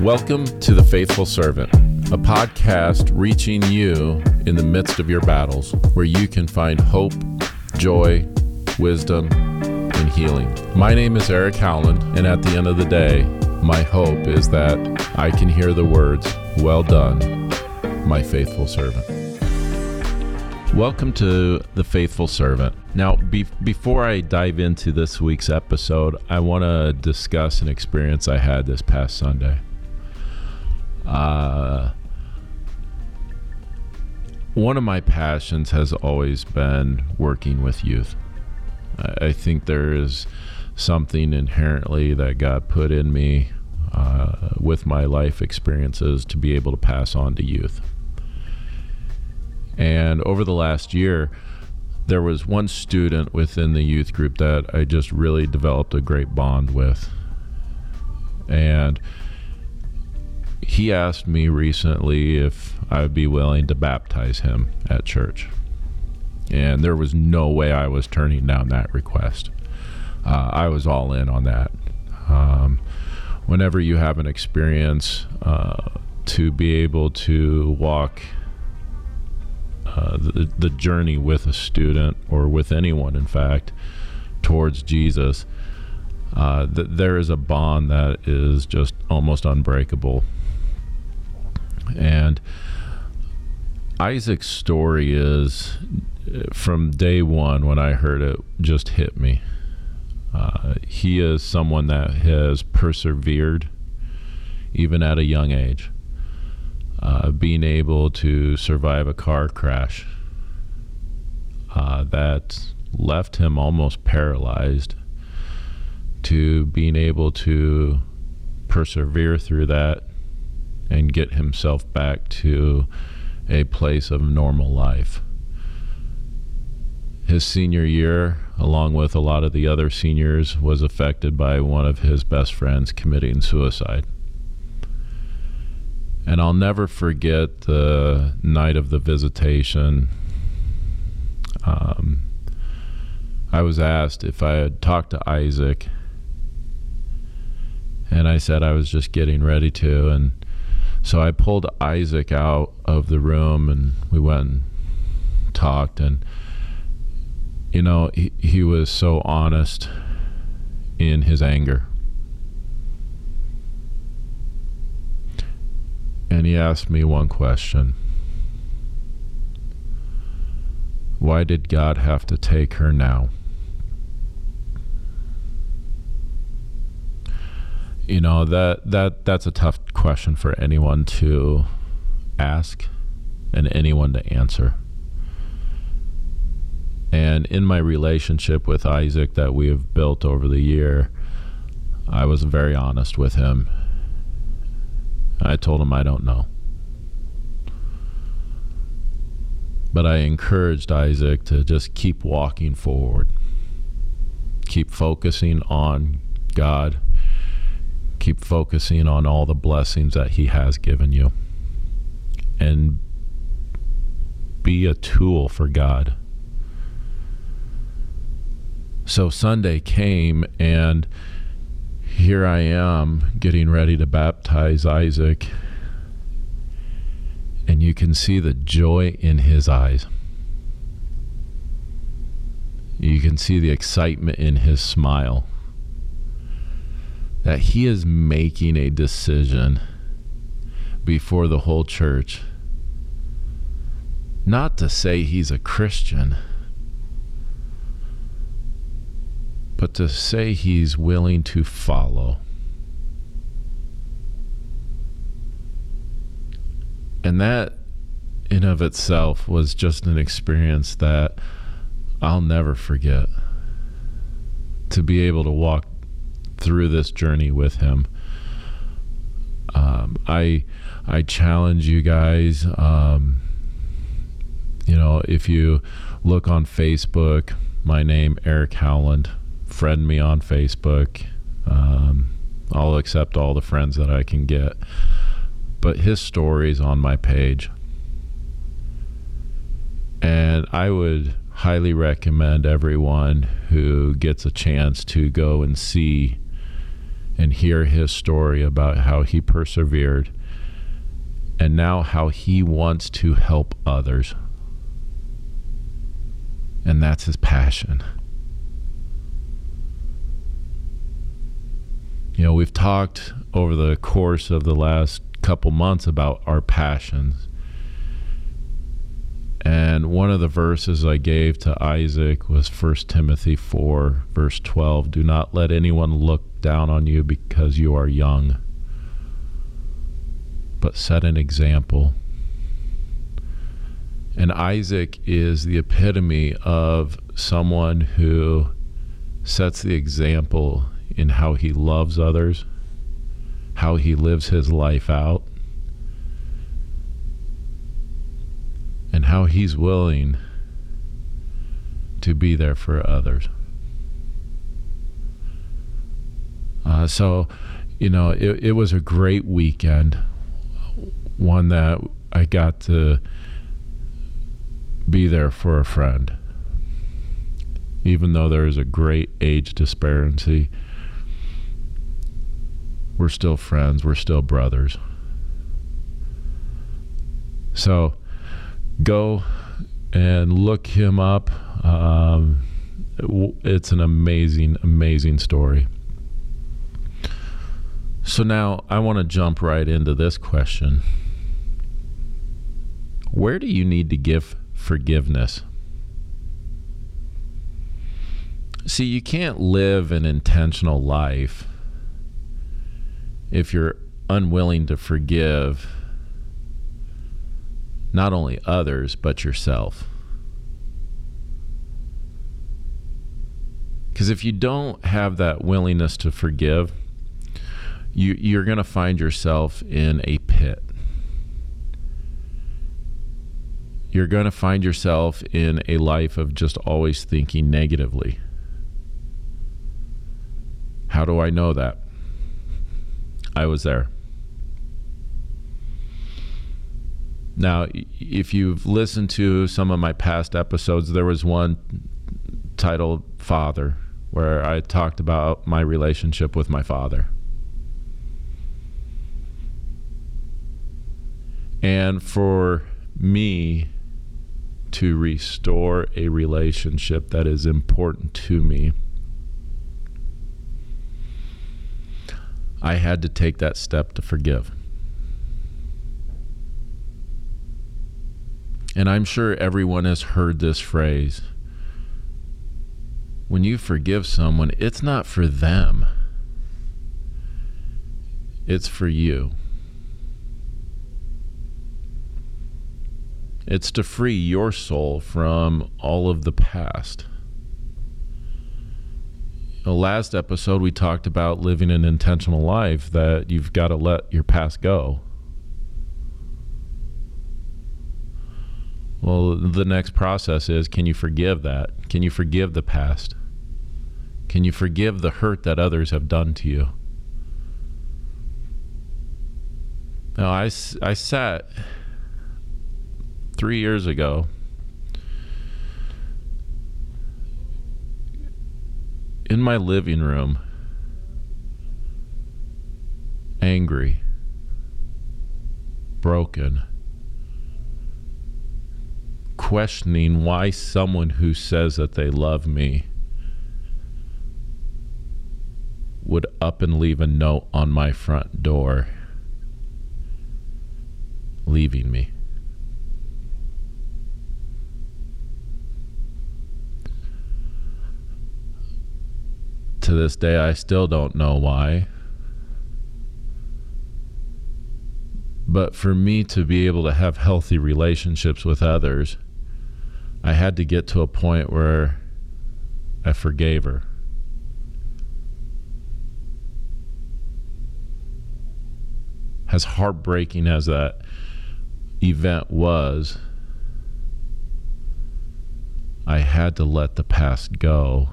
Welcome to The Faithful Servant, a podcast reaching you in the midst of your battles, where you can find hope, joy, wisdom, and healing. My name is Eric Howland, and at the end of the day, my hope is that I can hear the words, Well done, my faithful servant. Welcome to The Faithful Servant. Now, be- before I dive into this week's episode, I want to discuss an experience I had this past Sunday. Uh, one of my passions has always been working with youth. I, think there is something inherently that God put in me uh, with my life experiences to be able to pass on to youth. And over the last year, there was one student within the youth group that I just really developed a great bond with. And he asked me recently if I would be willing to baptize him at church. And there was no way I was turning down that request. Uh, I was all in on that. Um, whenever you have an experience uh, to be able to walk uh, the, the journey with a student or with anyone, in fact, towards Jesus, uh, th- there is a bond that is just almost unbreakable. And Isaac's story is from day one when I heard it, just hit me. Uh, he is someone that has persevered even at a young age uh, being able to survive a car crash uh, that left him almost paralyzed to being able to persevere through that and get himself back to a place of normal life. His senior year, along with a lot of the other seniors, was affected by one of his best friends committing suicide. And I'll never forget the night of the visitation. Um, I was asked if I had talked to Isaac, and I said I was just getting ready to. And so I pulled Isaac out of the room, and we went and talked. And, you know, he, he was so honest in his anger. and he asked me one question Why did God have to take her now? You know that that that's a tough question for anyone to ask and anyone to answer. And in my relationship with Isaac that we have built over the year, I was very honest with him I told him I don't know. But I encouraged Isaac to just keep walking forward, keep focusing on God, keep focusing on all the blessings that He has given you, and be a tool for God. So Sunday came and here I am getting ready to baptize Isaac, and you can see the joy in his eyes. You can see the excitement in his smile that he is making a decision before the whole church. Not to say he's a Christian but to say he's willing to follow. And that in of itself was just an experience that I'll never forget. To be able to walk through this journey with him. Um, I I challenge you guys. Um, you know, if you look on Facebook, my name Eric Howland friend me on Facebook. Um, I'll accept all the friends that I can get. But his story's on my page. And I would highly recommend everyone who gets a chance to go and see and hear his story about how he persevered and now how he wants to help others. And that's his passion. You know, we've talked over the course of the last couple months about our passions. And one of the verses I gave to Isaac was 1 Timothy 4, verse 12. Do not let anyone look down on you because you are young, but set an example. And Isaac is the epitome of someone who sets the example in how he loves others, how he lives his life out, and how he's willing to be there for others. Uh, so, you know, it, it was a great weekend, one that I got to be there for a friend. Even though there is a great age disparity, we're still friends, we're still brothers. So go and look him up. Um, it's an amazing, amazing story. So now I want to jump right into this question Where do you need to give forgiveness? See, you can't live an intentional life if you're unwilling to forgive not only others, but yourself. Because if you don't have that willingness to forgive, you, you're going to find yourself in a pit. You're going to find yourself in a life of just always thinking negatively. How do I know that? I was there. Now, if you've listened to some of my past episodes, there was one titled Father, where I talked about my relationship with my father. And for me to restore a relationship that is important to me, I had to take that step to forgive. And I'm sure everyone has heard this phrase. When you forgive someone, it's not for them, it's for you. It's to free your soul from all of the past. The last episode, we talked about living an intentional life that you've got to let your past go. Well, the next process is can you forgive that? Can you forgive the past? Can you forgive the hurt that others have done to you? Now, I, I sat three years ago in my living room, angry, broken, questioning why someone who says that they love me would up and leave a note on my front door, leaving me. to this day, I still don't know why. But for me to be able to have healthy relationships with others, I had to get to a point where I forgave her. As heartbreaking as that event was, I had to let the past go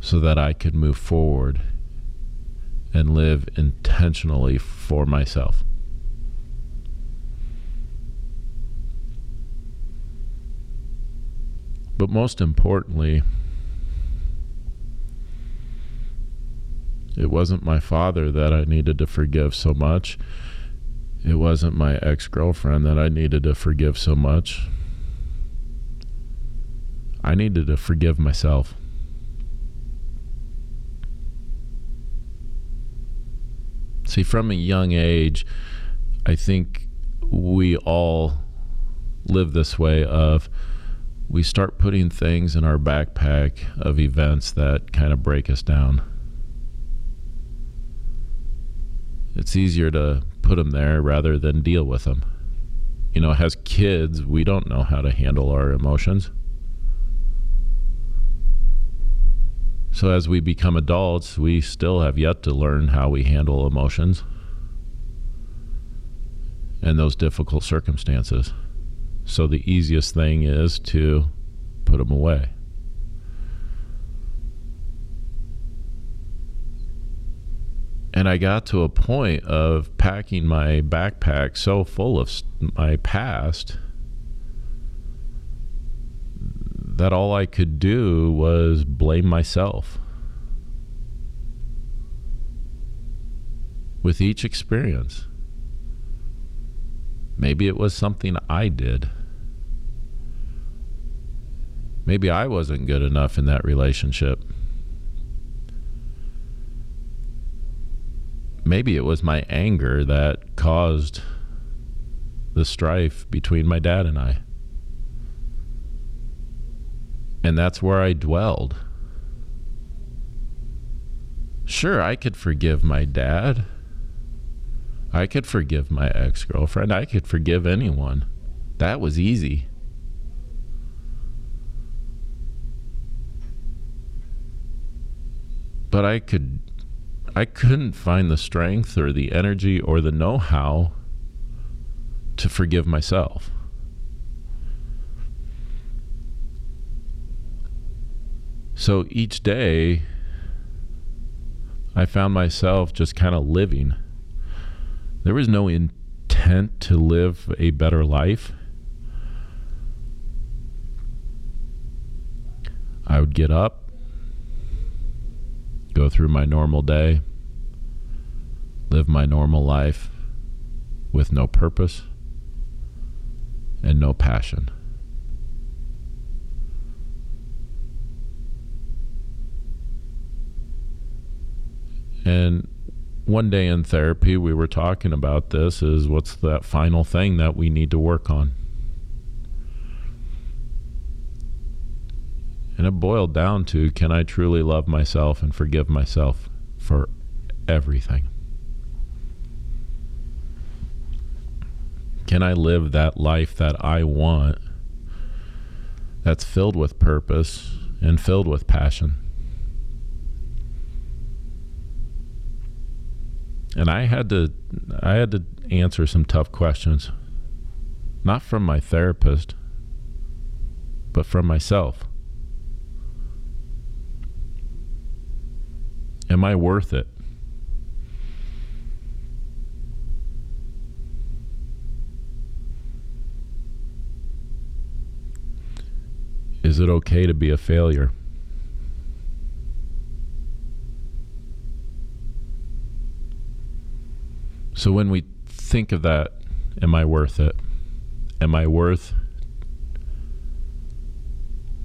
so that I could move forward and live intentionally for myself. But most importantly, It wasn't my father that I needed to forgive so much. It wasn't my ex girlfriend that I needed to forgive so much. I needed to forgive myself. See, from a young age, I think we all live this way of we start putting things in our backpack of events that kind of break us down. It's easier to put them there rather than deal with them. You know, as kids, we don't know how to handle our emotions. So, as we become adults, we still have yet to learn how we handle emotions and those difficult circumstances. So, the easiest thing is to put them away. And I got to a point of packing my backpack so full of my past that all I could do was blame myself. With each experience, maybe it was something I did. Maybe I wasn't good enough in that relationship. Maybe it was my anger that caused the strife between my dad and I. And that's where I dwelled. Sure, I could forgive my dad. I could forgive my ex girlfriend. I could forgive anyone. That was easy. But I could I couldn't find the strength or the energy or the know-how to forgive myself. So each day, I found myself just kind of living. There was no intent to live a better life. I would get up, go through my normal day, live my normal life with no purpose and no passion. And one day in therapy, we were talking about this is what's that final thing that we need to work on? And it boiled down to can I truly love myself and forgive myself for everything? Can I live that life that I want that's filled with purpose and filled with passion? and I had to I had to answer some tough questions not from my therapist but from myself am I worth it Is it okay to be a failure? So when we think of that, am I worth it? Am I worth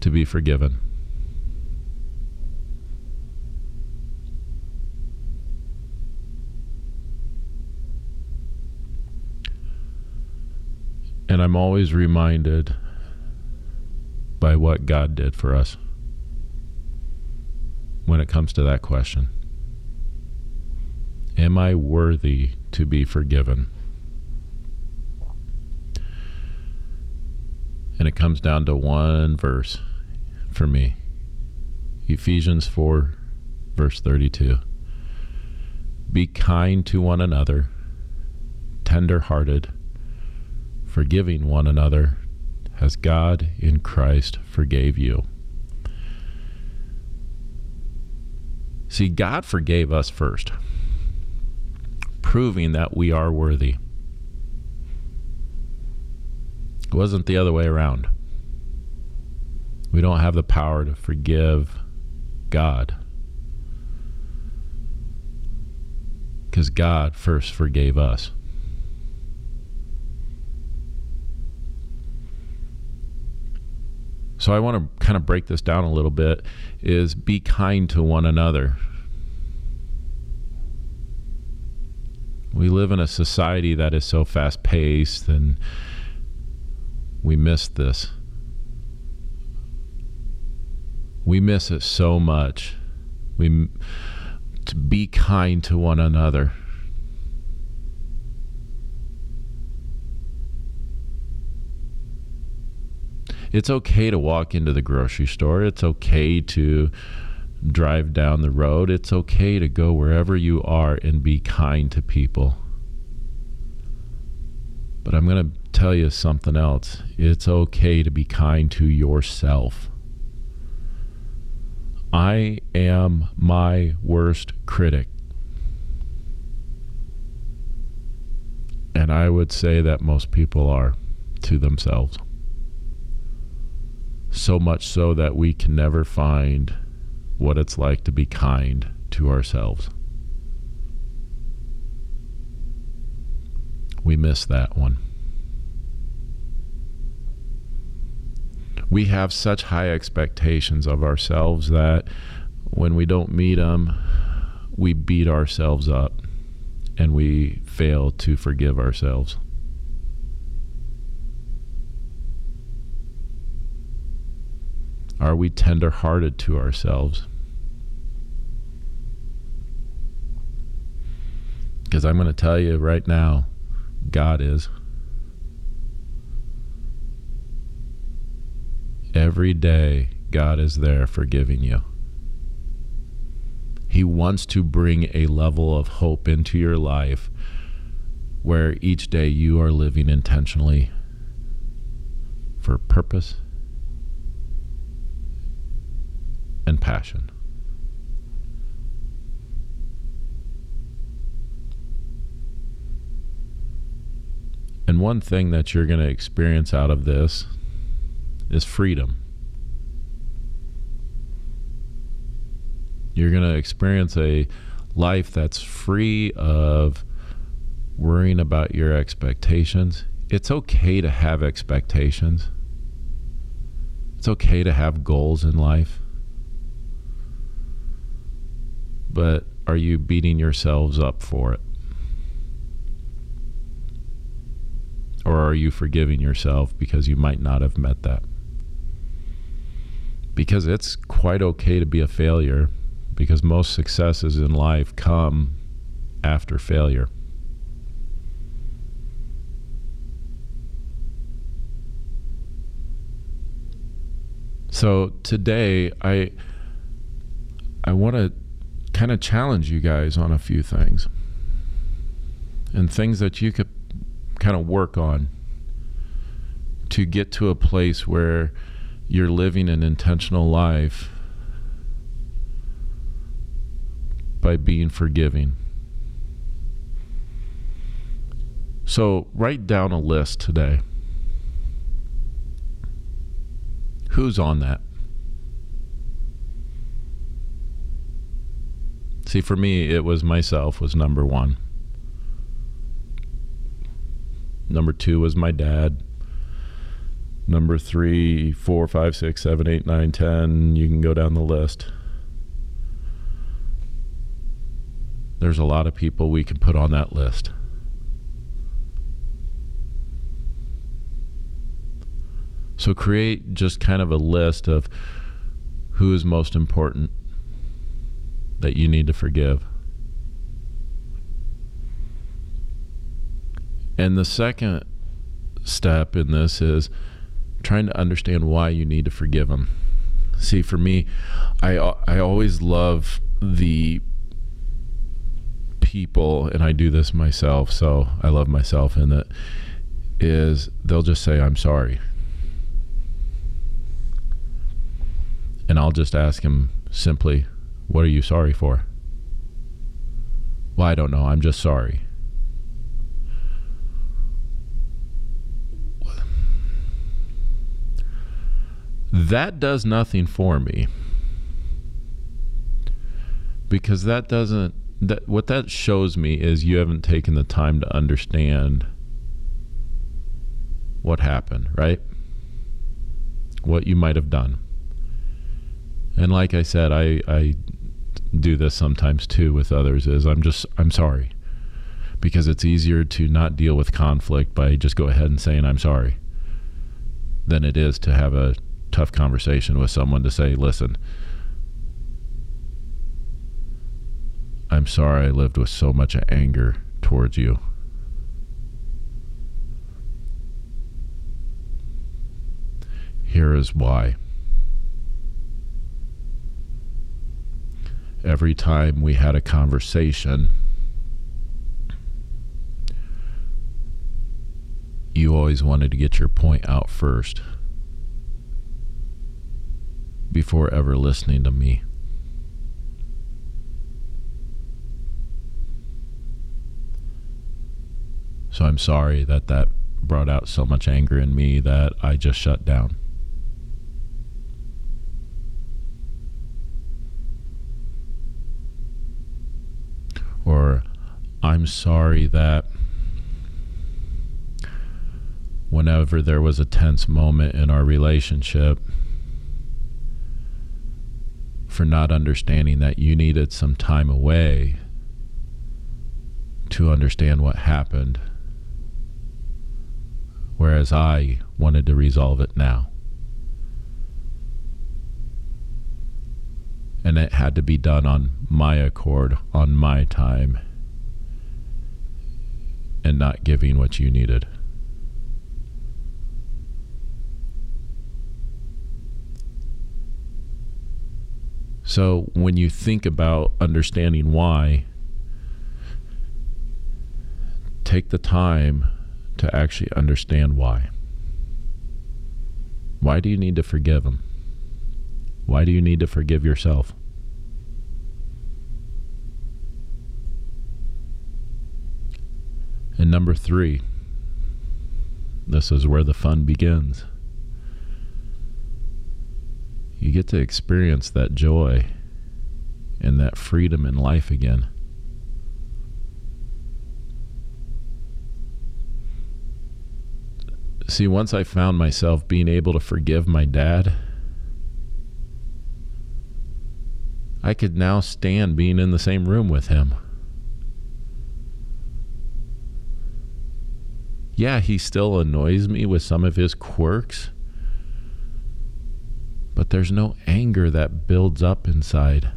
to be forgiven? And I'm always reminded by what God did for us when it comes to that question. Am I worthy to be forgiven? And it comes down to one verse for me Ephesians 4, verse 32. Be kind to one another, tender hearted, forgiving one another, as God in Christ forgave you. See, God forgave us first proving that we are worthy. It wasn't the other way around. We don't have the power to forgive God. Because God first forgave us. So I want to kind of break this down a little bit is be kind to one another. We live in a society that is so fast paced and we miss this. We miss it so much. We to be kind to one another. It's okay to walk into the grocery store. It's okay to drive down the road. It's okay to go wherever you are and be kind to people. But I'm going to tell you something else. It's okay to be kind to yourself. I am my worst critic. And I would say that most people are to themselves so much so that we can never find what it's like to be kind to ourselves. We miss that one. We have such high expectations of ourselves that when we don't meet them, we beat ourselves up and we fail to forgive ourselves. Are we tender-hearted to ourselves? Because I'm going to tell you right now, God is. Every day, God is there forgiving you. He wants to bring a level of hope into your life where each day you are living intentionally for purpose and passion. And one thing that you're going to experience out of this is freedom. You're going to experience a life that's free of worrying about your expectations. It's okay to have expectations. It's okay to have goals in life. But are you beating yourselves up for it? Or are you forgiving yourself because you might not have met that? Because it's quite okay to be a failure because most successes in life come after failure. So today I I want to kind of challenge you guys on a few things and things that you could kind of work on to get to a place where you're living an intentional life by being forgiving. So, write down a list today. Who's on that? See, for me, it was myself was number one. Number two was my dad. Number three, four, five, six, seven, eight, nine, ten. You can go down the list. There's a lot of people we can put on that list. So create just kind of a list of who is most important that you need to forgive. And the second step in this is trying to understand why you need to forgive them. See, for me, I I always love the people, and I do this myself, so I love myself in that. Is they'll just say I'm sorry, and I'll just ask him simply, what are you sorry for? Well, I don't know. I'm just sorry. That does nothing for me because that doesn't that what that shows me is you haven't taken the time to understand what happened, right? What you might have done. And like I said, I I do this sometimes too with others is I'm just I'm sorry. Because it's easier to not deal with conflict by just go ahead and saying I'm sorry than it is to have a tough conversation with someone to say, "Listen, I'm sorry I lived with so much anger towards you. Here is why. Every time we had a conversation, you always wanted to get your point out first before ever listening to me. So I'm sorry that that brought out so much anger in me that I just shut down. Or I'm sorry that whenever there was a tense moment in our relationship, for not understanding that you needed some time away to understand what happened whereas I wanted to resolve it now. And it had to be done on my accord, on my time, and not giving what you needed. So when you think about understanding why, take the time to actually understand why. Why do you need to forgive them? Why do you need to forgive yourself? Number three, this is where the fun begins. You get to experience that joy and that freedom in life again. See, once I found myself being able to forgive my dad, I could now stand being in the same room with him. Yeah, he still annoys me with some of his quirks, but there's no anger that builds up inside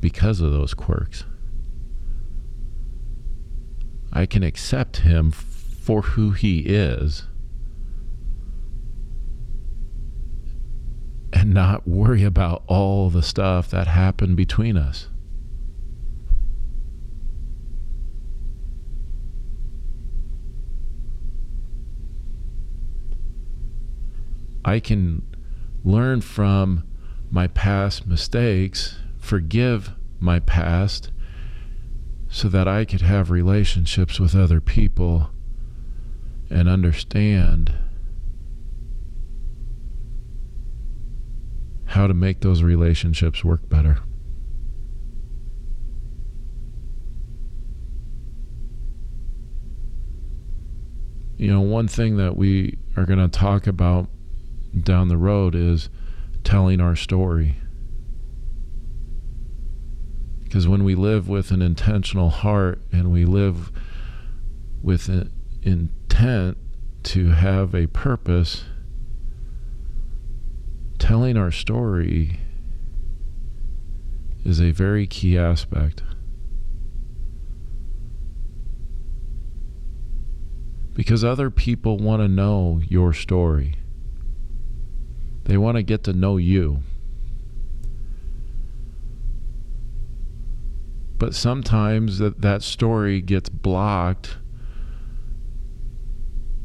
because of those quirks. I can accept him for who he is and not worry about all the stuff that happened between us. I can learn from my past mistakes, forgive my past, so that I could have relationships with other people and understand how to make those relationships work better. You know, one thing that we are going to talk about down the road is telling our story. Because when we live with an intentional heart and we live with an intent to have a purpose, telling our story is a very key aspect. Because other people want to know your story. They want to get to know you. But sometimes that, that story gets blocked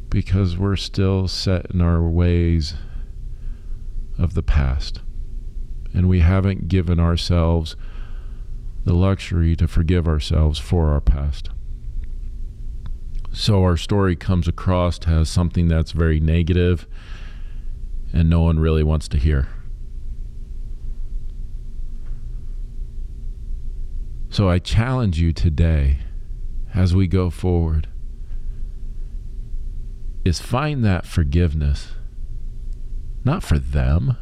because we're still set in our ways of the past. And we haven't given ourselves the luxury to forgive ourselves for our past. So our story comes across as something that's very negative and no one really wants to hear. So I challenge you today as we go forward is find that forgiveness not for them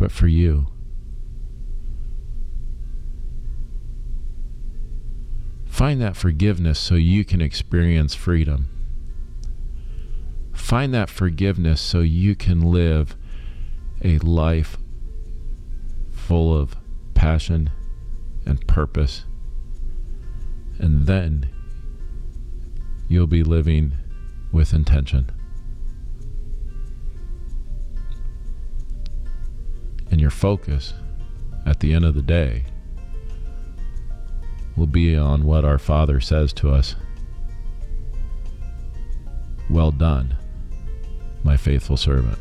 but for you. Find that forgiveness so you can experience freedom. Find that forgiveness so you can live a life full of passion and purpose. And then you'll be living with intention. And your focus at the end of the day will be on what our Father says to us Well done, my faithful servant.